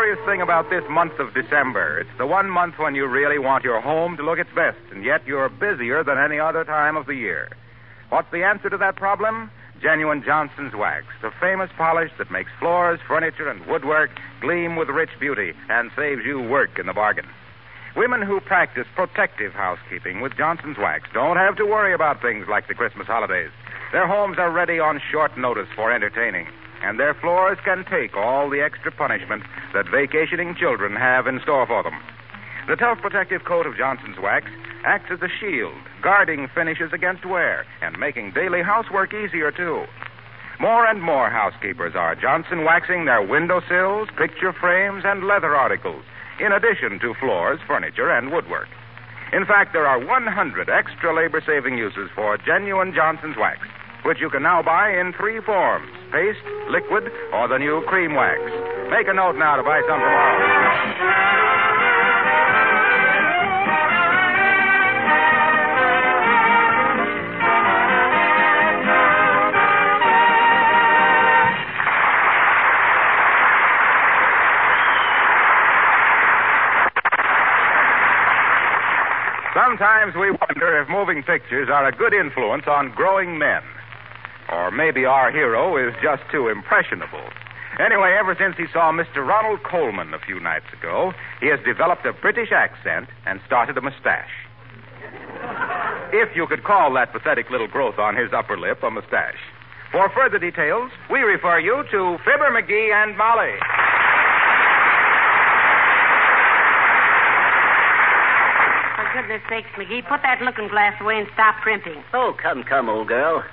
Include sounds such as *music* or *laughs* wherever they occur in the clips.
Curious thing about this month of December. It's the one month when you really want your home to look its best, and yet you're busier than any other time of the year. What's the answer to that problem? Genuine Johnson's Wax, the famous polish that makes floors, furniture, and woodwork gleam with rich beauty and saves you work in the bargain. Women who practice protective housekeeping with Johnson's Wax don't have to worry about things like the Christmas holidays. Their homes are ready on short notice for entertaining, and their floors can take all the extra punishment that vacationing children have in store for them. The tough protective coat of Johnson's Wax acts as a shield, guarding finishes against wear and making daily housework easier, too. More and more housekeepers are Johnson waxing their windowsills, picture frames, and leather articles, in addition to floors, furniture, and woodwork. In fact, there are 100 extra labor saving uses for genuine Johnson's Wax, which you can now buy in three forms paste, liquid, or the new cream wax. Make a note now to buy some tomorrow. Sometimes we wonder if moving pictures are a good influence on growing men. Or maybe our hero is just too impressionable. Anyway, ever since he saw Mr. Ronald Colman a few nights ago, he has developed a British accent and started a mustache. If you could call that pathetic little growth on his upper lip a mustache. For further details, we refer you to Fibber McGee and Molly. Goodness sakes, McGee, put that looking glass away and stop primping. Oh, come, come, old girl.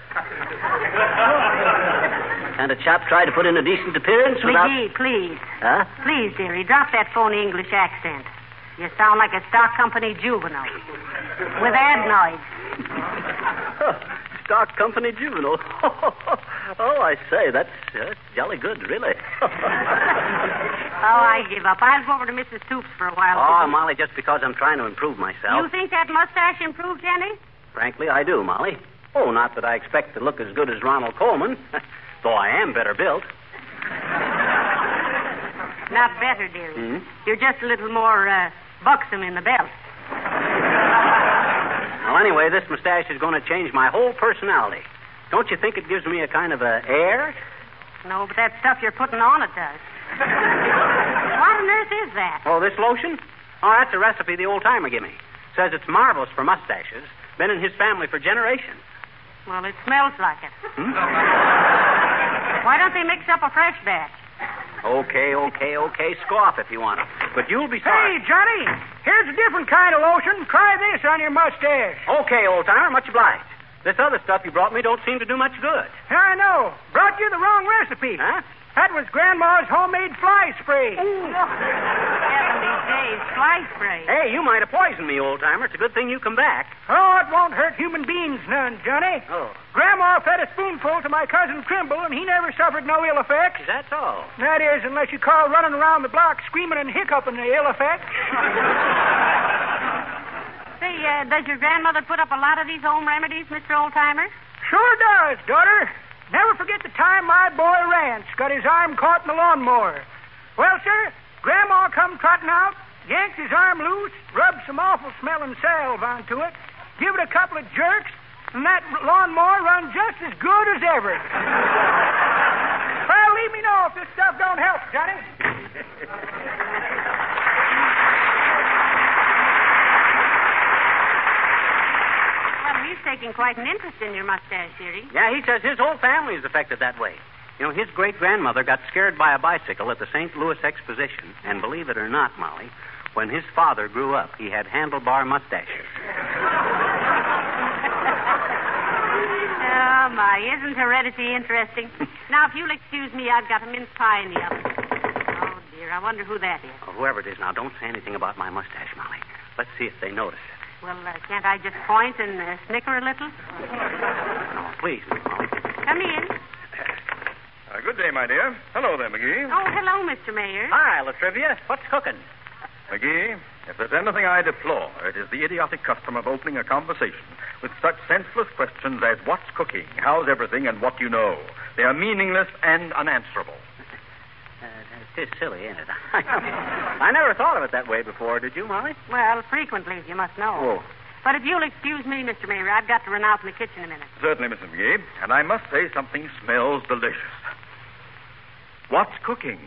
and a chap try to put in a decent appearance without. McGee, please. Huh? Please, dearie, drop that phony English accent. You sound like a stock company juvenile. With adenoids. Stock company juvenile. *laughs* oh, I say, that's, that's jolly good, really. *laughs* Oh, I give up. I'll go over to Mrs. Stoops for a while. oh, Molly, just because I'm trying to improve myself. You think that mustache improved any? Frankly, I do, Molly. Oh, not that I expect to look as good as Ronald Colman, *laughs* though I am better built. Not better, dearie. Hmm? You're just a little more uh, buxom in the belt. Well, anyway, this mustache is going to change my whole personality. Don't you think it gives me a kind of a air? No, but that stuff you're putting on it does. *laughs* what on earth is that? Oh, this lotion? Oh, that's a recipe the old timer gave me. Says it's marvelous for mustaches. Been in his family for generations. Well, it smells like it. Hmm? Why don't they mix up a fresh batch? Okay, okay, okay. Scoff if you want to. But you'll be sorry. Hey, Johnny, here's a different kind of lotion. Try this on your mustache. Okay, old timer, much obliged. This other stuff you brought me don't seem to do much good. Here I know. Was Grandma's homemade fly spray. Heavenly days, fly spray. Hey, you might have poisoned me, old timer. It's a good thing you come back. Oh, it won't hurt human beings none, Johnny. Oh, Grandma fed a spoonful to my cousin Trimble, and he never suffered no ill effects. That's all. That is, unless you call running around the block screaming and hiccuping the ill effects. *laughs* Say, uh, does your grandmother put up a lot of these home remedies, Mr. Oldtimer? Sure does, daughter. Never forget the time my boy Rance got his arm caught in the lawnmower. Well, sir, Grandma come trotting out, yanked his arm loose, rubbed some awful smelling salve onto it, give it a couple of jerks, and that lawnmower run just as good as ever. *laughs* well, leave me know if this stuff don't help, Johnny. *laughs* Well, he's taking quite an interest in your mustache, Erie. Yeah, he says his whole family is affected that way. You know, his great grandmother got scared by a bicycle at the St. Louis Exposition, and believe it or not, Molly, when his father grew up, he had handlebar mustaches. Oh, my, isn't heredity interesting? *laughs* now, if you'll excuse me, I've got a mince pie in the oven. Oh, dear, I wonder who that is. Oh, whoever it is now, don't say anything about my mustache, Molly. Let's see if they notice it. Well, uh, can't I just point and uh, snicker a little? No, please, Come in. Uh, good day, my dear. Hello there, McGee. Oh, hello, Mr. Mayor. Hi, Latrivia. What's cooking? McGee, if there's anything I deplore, it is the idiotic custom of opening a conversation with such senseless questions as what's cooking, how's everything, and what do you know. They are meaningless and unanswerable. It's silly, ain't it? *laughs* I never thought of it that way before. Did you, Molly? Well, frequently, you must know. Oh. But if you'll excuse me, Mr. Mayor, I've got to run out in the kitchen a minute. Certainly, Mrs. McGee. And I must say something smells delicious. What's cooking?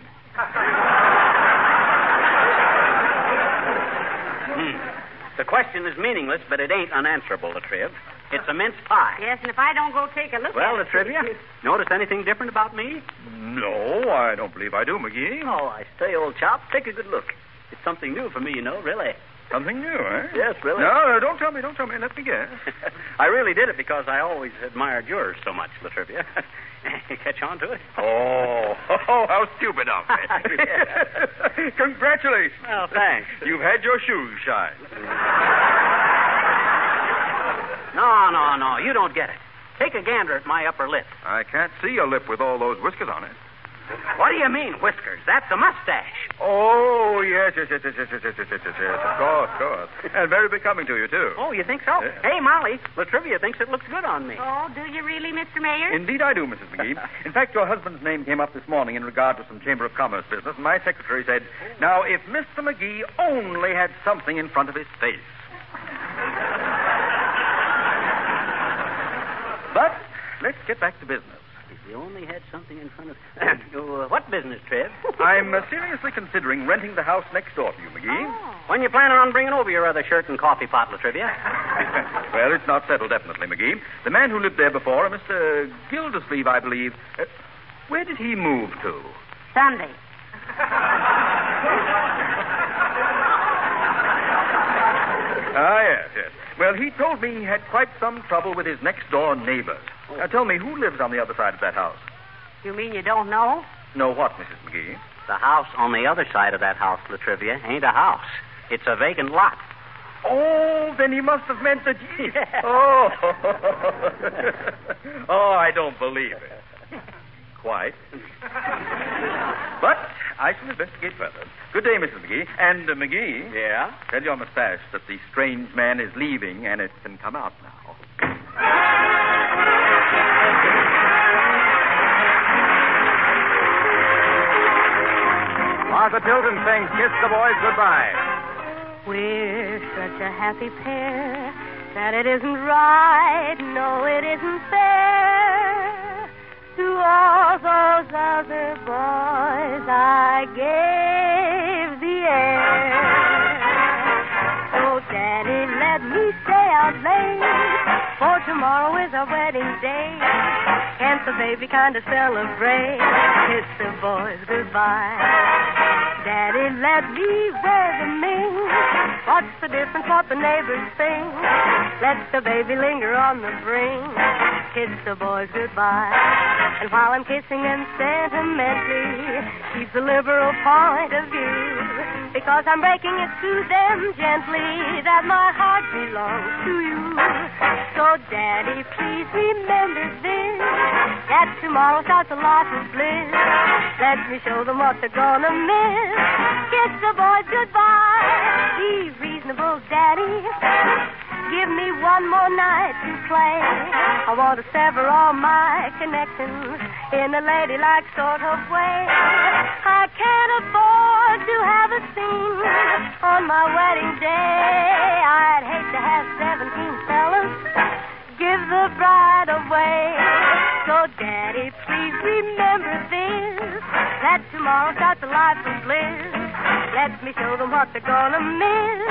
Hmm. The question is meaningless, but it ain't unanswerable, Latriv. It's a mince pie. Yes, and if I don't go take a look Well, at it... Latrivia, notice anything different about me? No, I don't believe I do, McGee. Oh, I say, old chap, take a good look. It's something new for me, you know, really. Something new, eh? Yes, really. No, no, don't tell me, don't tell me. Let me guess. *laughs* I really did it because I always admired yours so much, Latrivia. *laughs* Catch on to it? Oh, *laughs* oh, how stupid of me. Congratulations. Well, thanks. You've had your shoes shined. No, no, no. You don't get it. Take a gander at my upper lip. I can't see a lip with all those whiskers on it. What do you mean, whiskers? That's a mustache. Oh, yes, yes, yes, yes, yes, yes, yes, yes, yes, yes, yes. Of course, of course. And very becoming to you, too. Oh, you think so? Yeah. Hey, Molly, Latrivia thinks it looks good on me. Oh, do you really, Mr. Mayor? Indeed, I do, Mrs. McGee. In fact, your husband's name came up this morning in regard to some Chamber of Commerce business, and my secretary said, Now, if Mr. McGee only had something in front of his face. But let's get back to business. If you only had something in front of. *clears throat* uh, what business, Trev? *laughs* I'm uh, seriously considering renting the house next door to you, McGee. Oh. When you planning on bringing over your other shirt and coffee pot, Latrivia? *laughs* well, it's not settled definitely, McGee. The man who lived there before, a Mr. Gildersleeve, I believe. Uh, where did he move to? Sunday. *laughs* Ah, yes, yes. Well, he told me he had quite some trouble with his next door neighbors. Now, tell me, who lives on the other side of that house? You mean you don't know? Know what, Mrs. McGee? The house on the other side of that house, Latrivia, ain't a house. It's a vacant lot. Oh, then he must have meant that. *laughs* Oh. *laughs* oh, I don't believe it. Quite. But I shall investigate further. Good day, Mrs. McGee. And, uh, McGee. Yeah? Tell your mustache that the strange man is leaving and it can come out now. Martha Tilton sings Kiss the Boys Goodbye. We're such a happy pair that it isn't right, no, it isn't fair. To all those other boys, I gave the air. So, Daddy, let me stay out late, for tomorrow is our wedding day. Can't the baby kind of celebrate? Kiss the boys goodbye. Daddy, let me wear the ming. What's the difference what the neighbors think? Let the baby linger on the brink. Kiss the boys goodbye. And while I'm kissing them sentimentally, keep the liberal point of view. Because I'm breaking it to them gently that my heart belongs to you. So, Daddy, please remember this. That tomorrow starts a life of bliss. Let me show them what they're gonna miss. Kiss the boys goodbye. Be reasonable, Daddy. Give me one more night to play. I want to sever all my connections in a ladylike sort of way. I can't afford to have a scene on my wedding day. I'd hate to have 17 fellas give the bride away. So, Daddy, please remember this that tomorrow starts a life of bliss. Let me show them what they're gonna miss.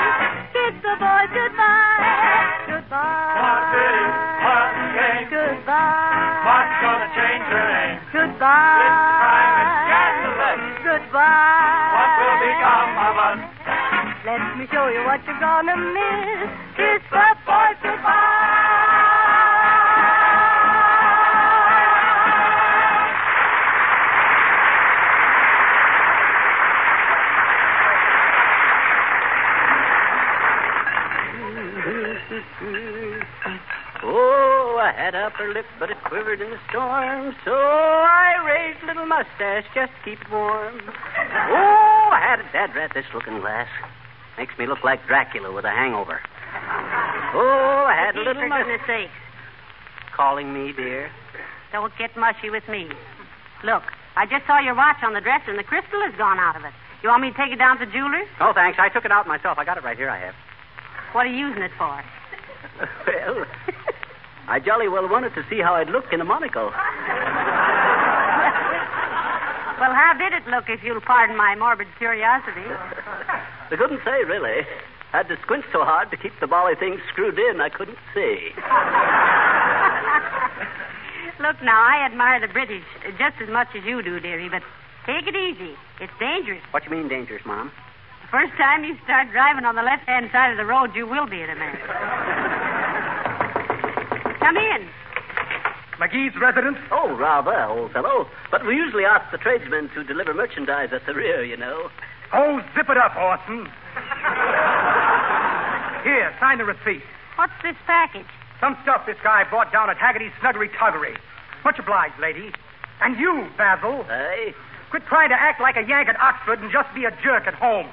Kiss the boys goodbye. Goodbye. What is one game? Goodbye. What's gonna change her name? Goodbye. This crime is scandalous. Goodbye. What will become of us? Let me show you what you're gonna miss. Kiss the Oh, I had upper lip, but it quivered in the storm. So I raised a little mustache just to keep it warm. Oh, I had a dad rat this looking glass. Makes me look like Dracula with a hangover. Oh, I had a little for goodness sake, Calling me, dear. don't get mushy with me. Look, I just saw your watch on the dresser, and the crystal has gone out of it. You want me to take it down to the jeweler's? Oh, thanks. I took it out myself. I got it right here. I have. What are you using it for? Well, I jolly well wanted to see how I'd look in a monocle. Well, how did it look, if you'll pardon my morbid curiosity? I couldn't say, really. Had to squint so hard to keep the bally thing screwed in, I couldn't see. Look now, I admire the British just as much as you do, dearie, but take it easy. It's dangerous. What you mean, dangerous, Mom? The first time you start driving on the left-hand side of the road, you will be in a mess. Come in. McGee's residence? Oh, rather, old fellow. But we usually ask the tradesmen to deliver merchandise at the rear, you know. Oh, zip it up, Orson. Here, sign the receipt. What's this package? Some stuff this guy bought down at Haggerty's Snuggery Toggery. Much obliged, lady. And you, Basil, Hey? quit trying to act like a Yank at Oxford and just be a jerk at home.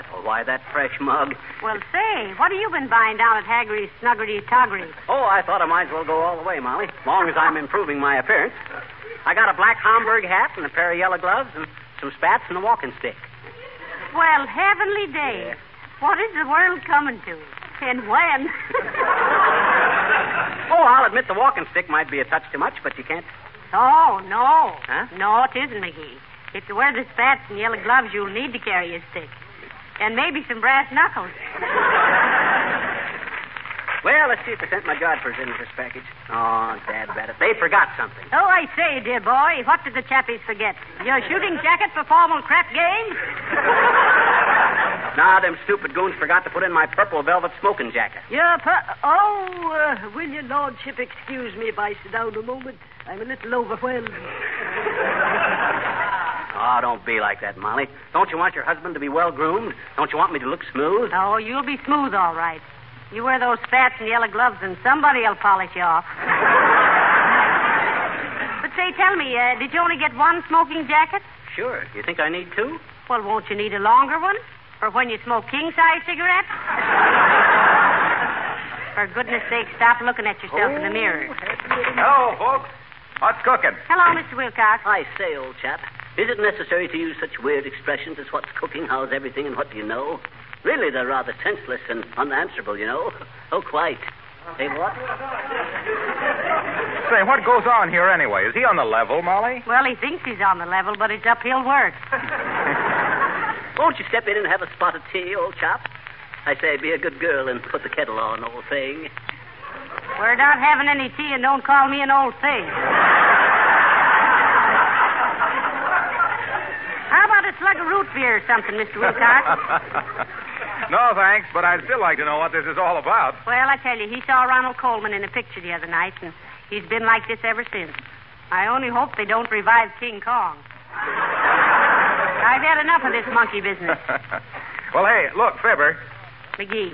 It. Why, that fresh mug. Well, say, what have you been buying down at Haggerty's Snuggery Toggery? Oh, I thought I might as well go all the way, Molly. As long as I'm improving my appearance. I got a black Homburg hat and a pair of yellow gloves and some spats and a walking stick. Well, heavenly days. What is the world coming to? And when? *laughs* Oh, I'll admit the walking stick might be a touch too much, but you can't. oh, no. Huh? No, it isn't, McGee. If you wear the spats and yellow gloves, you'll need to carry a stick. And maybe some brass knuckles. Well, let's see if they sent my Godfers in with this package. Oh, dad it. They forgot something. Oh, I say, dear boy, what did the chappies forget? Your shooting jacket for formal crap games? Nah, them stupid goons forgot to put in my purple velvet smoking jacket. Yeah, per- oh, uh, will your lordship excuse me if I sit down a moment? I'm a little overwhelmed. Oh, don't be like that, Molly. Don't you want your husband to be well groomed? Don't you want me to look smooth? Oh, you'll be smooth, all right. You wear those spats and yellow gloves, and somebody will polish you off. *laughs* but say, tell me, uh, did you only get one smoking jacket? Sure. You think I need two? Well, won't you need a longer one? For when you smoke king size cigarettes? *laughs* For goodness sake, stop looking at yourself in the mirror. Hello, folks. What's cooking? Hello, Mr. Wilcox. I say, old chap, is it necessary to use such weird expressions as what's cooking, how's everything, and what do you know? Really, they're rather senseless and unanswerable, you know. Oh, quite. Say what? Say, what goes on here anyway? Is he on the level, Molly? Well, he thinks he's on the level, but it's uphill work. *laughs* Won't you step in and have a spot of tea, old chap? I say, be a good girl and put the kettle on, old thing. We're not having any tea, and don't call me an old thing. How about a slug of root beer or something, Mr. Wilcox? *laughs* no, thanks, but I'd still like to know what this is all about. Well, I tell you, he saw Ronald Colman in a picture the other night, and he's been like this ever since. I only hope they don't revive King Kong. I've had enough of this monkey business. *laughs* well, hey, look, Fibber. McGee,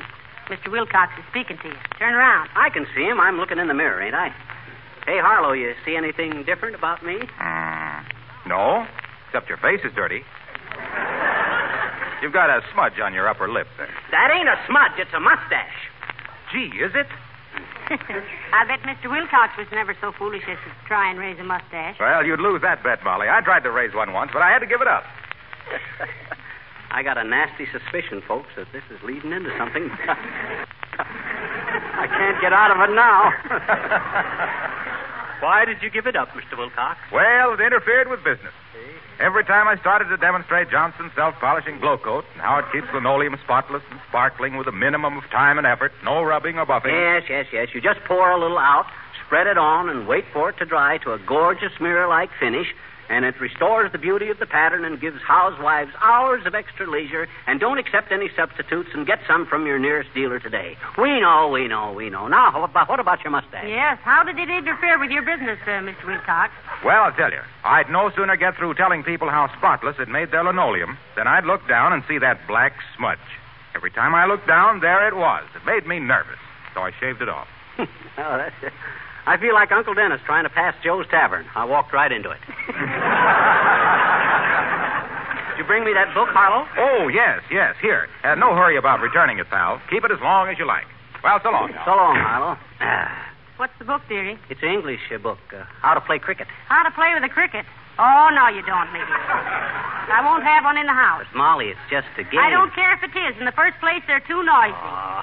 Mr. Wilcox is speaking to you. Turn around. I can see him. I'm looking in the mirror, ain't I? Hey, Harlow, you see anything different about me? Mm, no, except your face is dirty. You've got a smudge on your upper lip there. That ain't a smudge. It's a mustache. Gee, is it? *laughs* I bet Mr. Wilcox was never so foolish as to try and raise a mustache. Well, you'd lose that bet, Molly. I tried to raise one once, but I had to give it up. *laughs* I got a nasty suspicion, folks, that this is leading into something. *laughs* I can't get out of it now. Why did you give it up, Mr. Wilcox? Well, it interfered with business. Every time I started to demonstrate Johnson's self-polishing Glo-Coat and how it keeps linoleum spotless and sparkling with a minimum of time and effort, no rubbing or buffing. Yes, yes, yes. You just pour a little out, spread it on, and wait for it to dry to a gorgeous mirror-like finish, and it restores the beauty of the pattern and gives housewives hours of extra leisure. And don't accept any substitutes and get some from your nearest dealer today. We know, we know, we know. Now, what about your mustache? Yes, how did it interfere with your business, uh, Mr. Wilcox? Well, I'll tell you. I'd no sooner get through telling people how spotless it made their linoleum than I'd look down and see that black smudge. Every time I looked down, there it was. It made me nervous, so I shaved it off. *laughs* oh, that's it. I feel like Uncle Dennis trying to pass Joe's Tavern. I walked right into it. Did you bring me that book, Harlow? Oh, yes, yes. Here. Uh, no hurry about returning it, pal. Keep it as long as you like. Well, so long. Now. So long, Harlow. Ah, What's the book, dearie? it's an English uh, book, uh, How to Play Cricket. How to play with a cricket. Oh, no, you don't, Mickey. I won't have one in the house. But, Molly, it's just a game. I don't care if it is. In the first place, they're too noisy.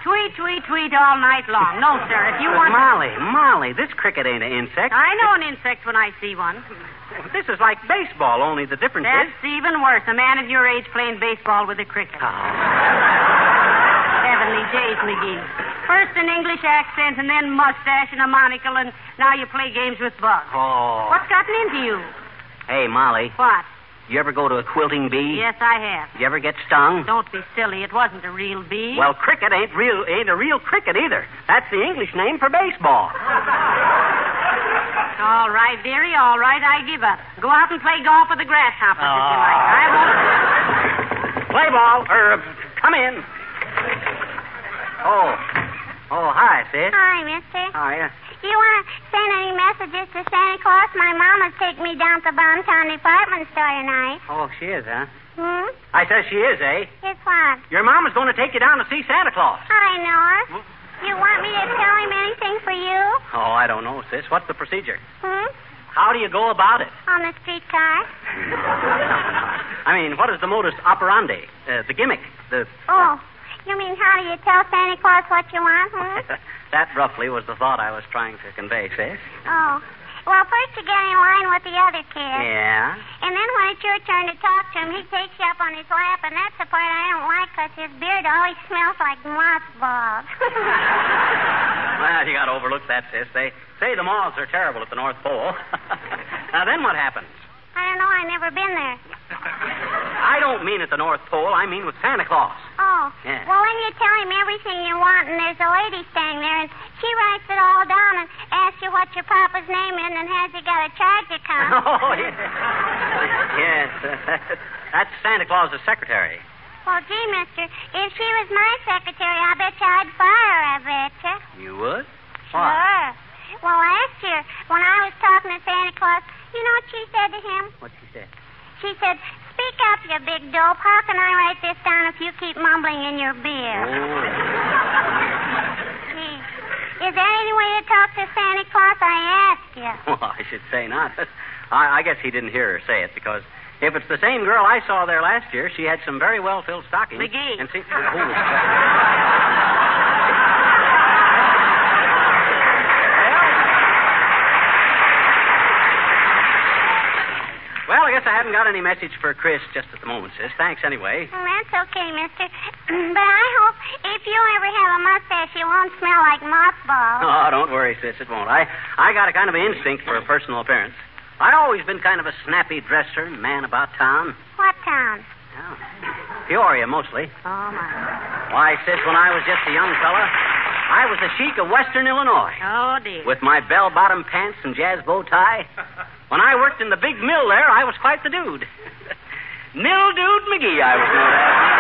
Tweet, tweet, tweet all night long. No, sir. If you want. Molly, Molly, this cricket ain't an insect. I know an insect when I see one. This is like baseball, only the difference That's is. even worse. A man of your age playing baseball with a cricket. Oh. Heavenly days, McGee. First an English accent, and then mustache and a monocle, and now you play games with bugs. Oh. What's gotten into you? Hey, Molly, What? you ever go to a quilting bee? Yes, I have. You ever get stung? Don't be silly. It wasn't a real bee. Well, cricket ain't real ain't a real cricket either. That's the English name for baseball. *laughs* All right, dearie, all right, I give up. Go out and play golf with the grasshoppers if you like. I won't. Play ball, or uh, come in. Oh, oh, hi, sis. Hi, mister. Hi. Uh, You want to send any messages to Santa Claus? My mama's taking me down to Bonton Department Store tonight. oh, she is, huh? Hmm? I says she is, eh? It's what? Your mama's going to take you down to see Santa Claus. I know her. You want me to tell him anything for you? Oh, I don't know, sis. What's the procedure? Hmm? How do you go about it? On the streetcar? *laughs* I mean, what is the modus operandi? Uh, the gimmick? The Oh, you mean how do you tell Santa Claus what you want, hmm? *laughs* that roughly was the thought I was trying to convey, sis. Oh. Well, first you get in line with the other kids. Yeah. And then when it's your turn to talk to him, he takes you up on his lap, and that's the part I don't like because his beard always smells like mothballs. *laughs* Well, you got to overlook that, sis. They say the moths are terrible at the North Pole. *laughs* now, then what happens? I don't know. I've never been there. I don't mean at the North Pole. I mean with Santa Claus. Oh. Yeah. Well, then you tell him everything you want, and there's a lady standing there, and she writes it all down and asks you what your papa's name is and has you got a charge *laughs* account. Oh, yeah. yes. *laughs* that's Santa Claus's secretary. Well, gee, mister, if she was my secretary, I bet you I'd fire her, I bet you. You would? Sure. Well, last year, when I was talking to Santa Claus, you know what she said to him? What'd she say? She said, Speak up, you big dope. How can I write this down if you keep mumbling in your beer? Gee, Is there any way to talk to Santa Claus? I ask you. *laughs* Well, I should say not. I, I guess he didn't hear her say it because if it's the same girl I saw there last year, she had some very well filled stockings. McGee. And see, *laughs* oh, guess I haven't got any message for Chris just at the moment, sis. Thanks anyway. Well, that's okay, mister. *clears throat* but I hope if you ever have a mustache, it won't smell like mothballs. *laughs* Oh, don't worry, sis. It won't. I, I got a kind of instinct for a personal appearance. I've always been kind of a snappy dresser and man about town. What town? Oh. Peoria, mostly. Oh, my. Why, sis, when I was just a young fella, I was the chic of Western Illinois. Oh, dear. With my bell-bottom pants and jazz bow tie. *laughs* When I worked in the big mill there, I was quite the dude. *laughs* Mildude McGee, I was known as.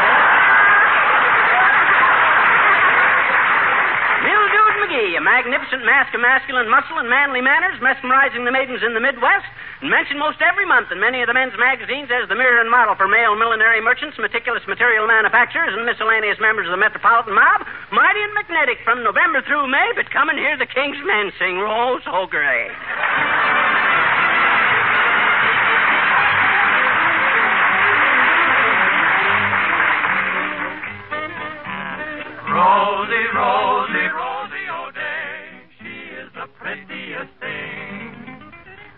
Mildude McGee, a magnificent mask of masculine muscle and manly manners, mesmerizing the maidens in the Midwest, and mentioned most every month in many of the men's magazines as the mirror and model for male millinery merchants, meticulous material manufacturers, and miscellaneous members of the metropolitan mob. Mighty and magnetic from November through May, but come and hear the King's men sing Rose O'Day. Rosie, Rosie, Rosie oh, O'Day, she is the prettiest thing.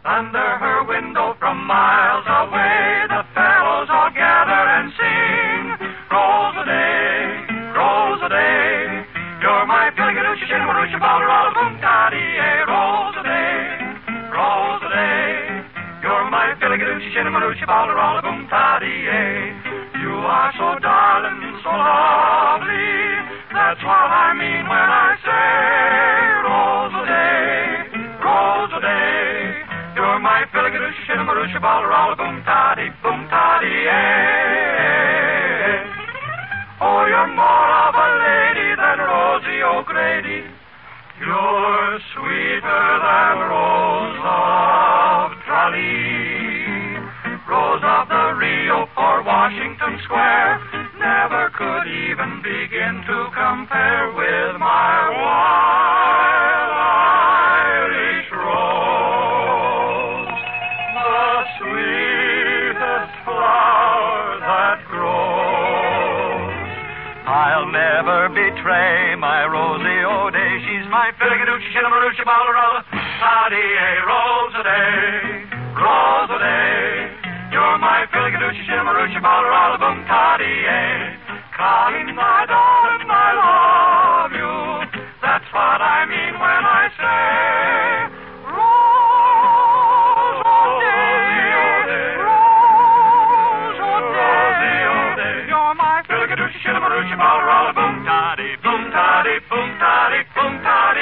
Under her window from miles away, the fellows all gather and sing. Rose O'Day, Rose O'Day, you're my Piligadoocha, Shinnamaroocha, Ballarala, Boom, Taddy, eh, Rose O'Day, Rose O'Day, you're my Piligadoocha, Shinnamaroocha, Ballarala, Boom, Taddy, eh. you are so darling, so lovely. That's what I mean when I say Rose O'Day, Rose O'Day. You're my Piligadoocha, Shinnamaroocha, Ballarala, Boom Toddy, Boom Toddy, eh. Oh, you're more of a lady than Rosie O'Grady. You're sweeter than Rose of Tralee. Rose of the Rio or Washington Square never could even begin to compare with my wild Irish rose, the sweetest flower that grows. I'll never betray my Rosie O'Day. She's my Piligadoocha, Shinnamaroocha, Ballarala, Toddy, Rose Piligadoocha, Shinnamaroocha, Ballarala, Boom, Toddy, Crying, my darling, I love you. That's what I mean when I say Rose O'Day, Rose O'Day. You're my Piligadoocha, Shinnamaroocha, Ballarala, Boom, Toddy, Boom, Toddy, Boom, Toddy, Boom, Toddy,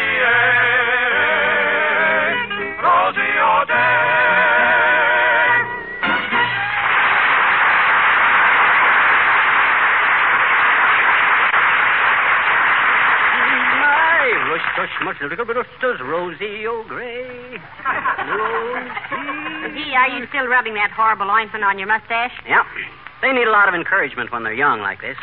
Rush, much little bit of does Rosie O'Day. Rosie. *laughs* Gee, are you still rubbing that horrible ointment on your mustache? Yep. They need a lot of encouragement when they're young like this.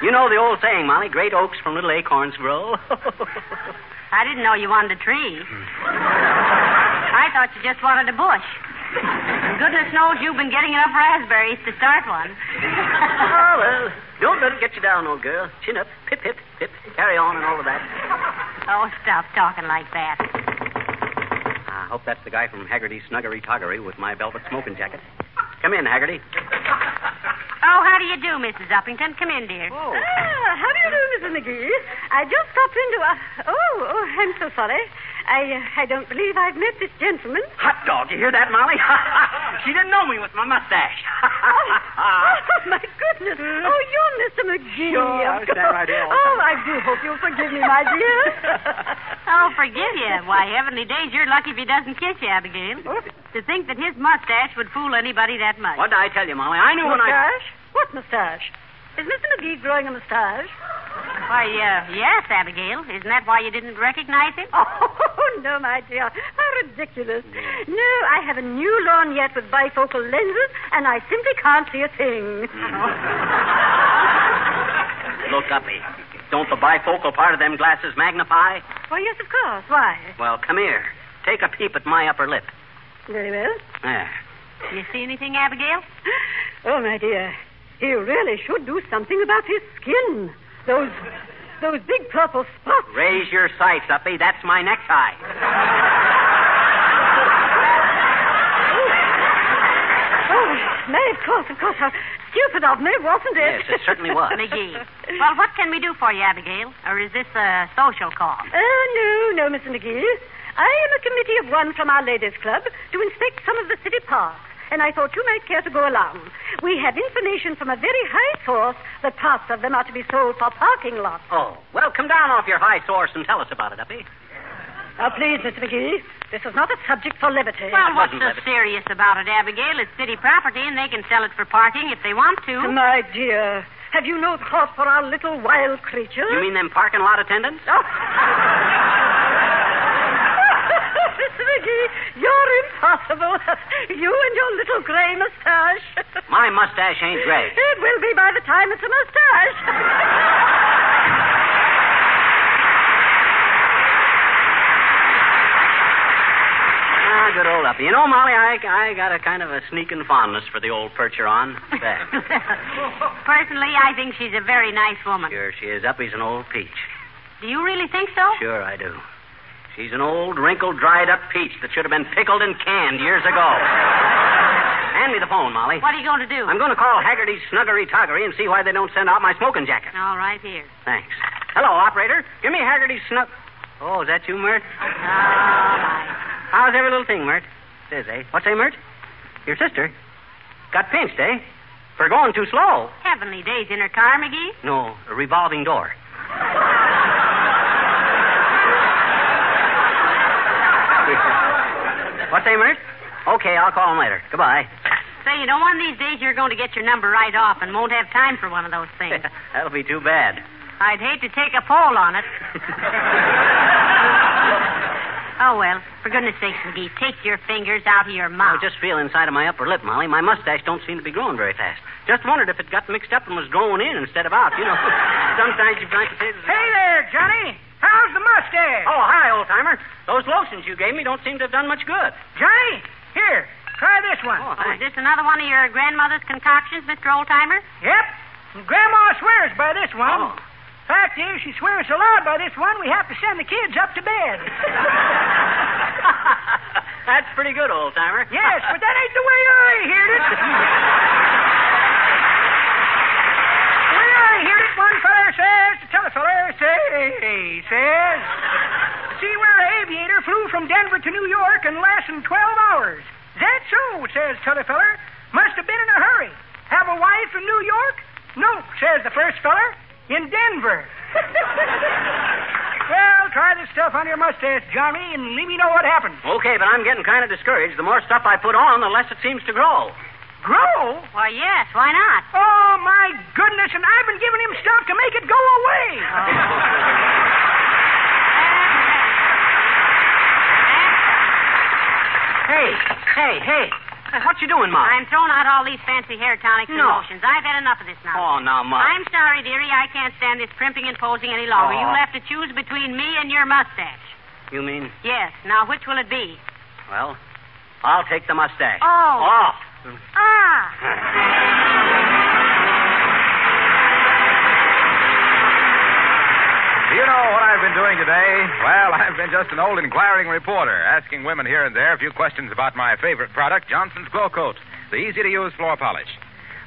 You know the old saying, Molly, great oaks from little acorns grow. *laughs* I didn't know you wanted a tree. Hmm. I thought you just wanted a bush. Goodness knows you've been getting enough raspberries to start one. *laughs* oh, well, don't let it get you down, old girl. Chin up. Pip, pip, pip. Carry on and all of that. Oh, stop talking like that. I hope that's the guy from Haggerty's Snuggery Toggery with my velvet smoking jacket. Come in, Haggerty. Oh, how do you do, Mrs. Uppington? Come in, dear. Oh. Ah, how do you do, Mrs. McGee? I just stopped into a. Oh, oh, I'm so sorry. I, uh, I don't believe I've met this gentleman. Hot dog, you hear that, Molly? *laughs* she didn't know me with my mustache. *laughs* oh, my goodness. Oh, you're Mr. McGee. Sure, I'll stand right here. Oh, I do hope you'll forgive me, my dear. *laughs* oh, forgive you. Why, heavenly days, you're lucky if he doesn't kiss you, Abigail. To think that his mustache would fool anybody that much. What did I tell you, Molly? I knew when I. Mustache? What mustache? Is Mr. McGee growing a mustache? Why, uh, yes, Abigail. Isn't that why you didn't recognize him? Oh, *laughs* no, my dear. How ridiculous. No, I have a new lorgnette with bifocal lenses, and I simply can't see a thing. Look, Uppy. Don't the bifocal part of them glasses magnify? Why, yes, of course. Why? Well, come here. Take a peep at my upper lip. Very well. There. You see anything, Abigail? *gasps* Oh, my dear. He really should do something about his skin. Those those big purple spots. Raise your sights, Uppy. That's my necktie. Oh, oh, May, of course, of course. How stupid of me, wasn't it? Yes, it certainly was. *laughs* McGee. Well, what can we do for you, Abigail? Or is this a social call? Oh, no, no, Mr. McGee. I am a committee of one from our ladies' club to inspect some of the city parks, and I thought you might care to go along. We have information from a very high source that parts of them are to be sold for parking lots. Oh, well, come down off your high source and tell us about it, Uppy. Now, please, Mr. McGee, this is not a subject for levity. Well, what's so levity. serious about it, Abigail? It's city property, and they can sell it for parking if they want to. My dear, have you no thought for our little wild creatures? You mean them parking lot attendants? Oh. *laughs* Mr. McGee, you're impossible. You and your little gray mustache. My mustache ain't gray. It will be by the time it's a mustache. Ah, good old Uppy. You know, Molly, I, I got a kind of a sneaking fondness for the old Percheron. Fact. *laughs* Personally, I think she's a very nice woman. Sure she is. Uppy's an old peach. Do you really think so? Sure I do. She's an old, wrinkled, dried up peach that should have been pickled and canned years ago. Hand me the phone, Molly. What are you going to do? I'm going to call Haggerty's Snuggery Toggery and see why they don't send out my smoking jacket. All right, here. Thanks. Hello, operator. Give me Haggerty's Snug. Oh, is that you, Mert? All right. How's every little thing, Mert? Says, eh? What's say, Mert? Your sister? Got pinched, eh? For going too slow. Heavenly days in her car, McGee. No, a revolving door. What's say, Mert? Okay, I'll call him later. Goodbye. Say, you know, one of these days you're going to get your number right off and won't have time for one of those things. *laughs* That'll be too bad. I'd hate to take a poll on it. *laughs* oh, well, for goodness sakes, McGee, take your fingers out of your mouth. I mouth. just feel inside of my upper lip, Molly. My mustache don't seem to be growing very fast. Just wondered if it got mixed up and was growing in instead of out. You know, *laughs* sometimes you find potatoes. Hey there, Johnny. How's the mustache? Oh, hi, old timer. Those lotions you gave me don't seem to have done much good. Johnny, here, try this one. Oh, Oh, is this another one of your grandmother's concoctions, Mr. Oldtimer? Yep. Grandma swears by this one. Oh. Fact is, she swears so loud by this one, we have to send the kids up to bed. *laughs* That's pretty good, old timer. yes, but that ain't the way I heard it. *laughs* the way I heard it, one feller says, the t'other feller say, says, see where aviator flew from Denver to New York in less than 12 hours. That so, says t'other feller. Must have been in a hurry. Have a wife in New York? No, says the first feller. In Denver. *laughs* well, try this stuff on your mustache, Johnny, and let me know what happens. Okay, but I'm getting kind of discouraged. The more stuff I put on, the less it seems to grow. Grow? Why, yes, why not? Oh, my goodness, and I've been giving him stuff to make it go away. Hey, *laughs* hey, hey. Hey, What you doing, Molly? I'm throwing out all these fancy hair tonics and No. lotions. I've had enough of this now. Oh, now, Molly. I'm sorry, dearie. I can't stand this primping and posing any longer. Oh. You'll have to choose between me and your mustache. You mean? Yes. Now, which will it be? Well, I'll take the mustache. Oh. Off. Ah. Do you know what I've been doing today? Well, *laughs* I've been just an old inquiring reporter, asking women here and there a few questions about my favorite product, Johnson's Glo-Coat, the easy to use floor polish.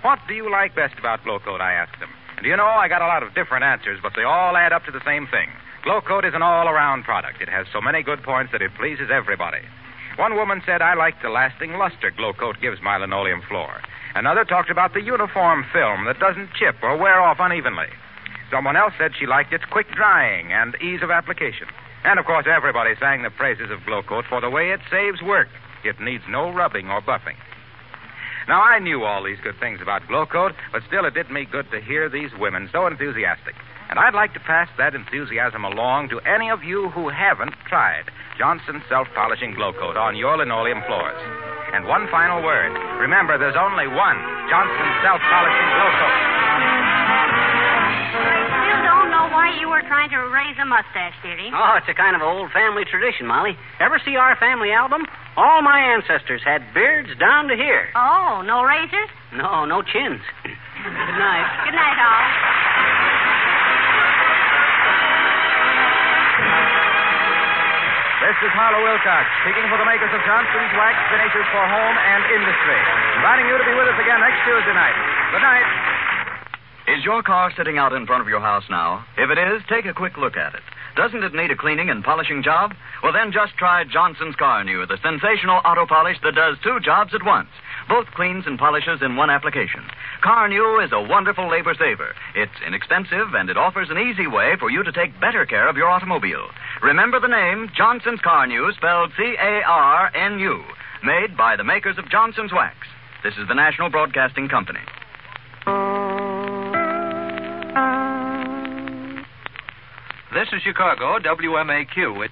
What do you like best about Glo-Coat? I asked them. And do you know, I got a lot of different answers, but they all add up to the same thing. Glo-Coat is an all around product. It has so many good points that it pleases everybody. One woman said, I like the lasting luster Glo-Coat gives my linoleum floor. Another talked about the uniform film that doesn't chip or wear off unevenly. Someone else said she liked its quick drying and ease of application. And of course, everybody sang the praises of Glo-Coat for the way it saves work. It needs no rubbing or buffing. Now, I knew all these good things about Glo-Coat, but still it did me good to hear these women so enthusiastic. And I'd like to pass that enthusiasm along to any of you who haven't tried Johnson Self Polishing Glo-Coat on your linoleum floors. And one final word. Remember, there's only one Johnson Self Polishing Glow Coat. I still don't know why you were trying to raise a mustache, dearie. Oh, it's a kind of old family tradition, Molly. Ever see our family album? All my ancestors had beards down to here. Oh, no razors? No, no chins. Good night. Good night, all. This is Harlow Wilcox, speaking for the makers of Johnson's Wax Finishes for Home and Industry. Inviting you to be with us again next Tuesday night. Good night. Is your car sitting out in front of your house now? If it is, take a quick look at it. Doesn't it need a cleaning and polishing job? Well, then just try Johnson's Carnu, the sensational auto polish that does two jobs at once. Both cleans and polishes in one application. Carnu is a wonderful labor saver. It's inexpensive and it offers an easy way for you to take better care of your automobile. Remember the name Johnson's Carnu, spelled C A R N U, made by the makers of Johnson's Wax. This is the National Broadcasting Company. This is Chicago, WMAQ. It...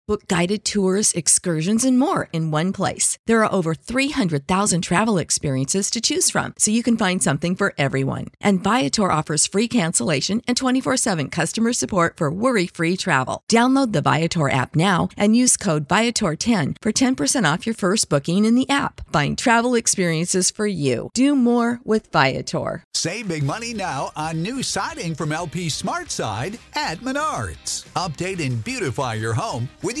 Book guided tours, excursions, and more in one place. There are over 300,000 travel experiences to choose from, so you can find something for everyone. And Viator offers free cancellation and 24 7 customer support for worry free travel. Download the Viator app now and use code Viator10 for 10% off your first booking in the app. Find travel experiences for you. Do more with Viator. Save big money now on new siding from LP Smart Side at Menards. Update and beautify your home with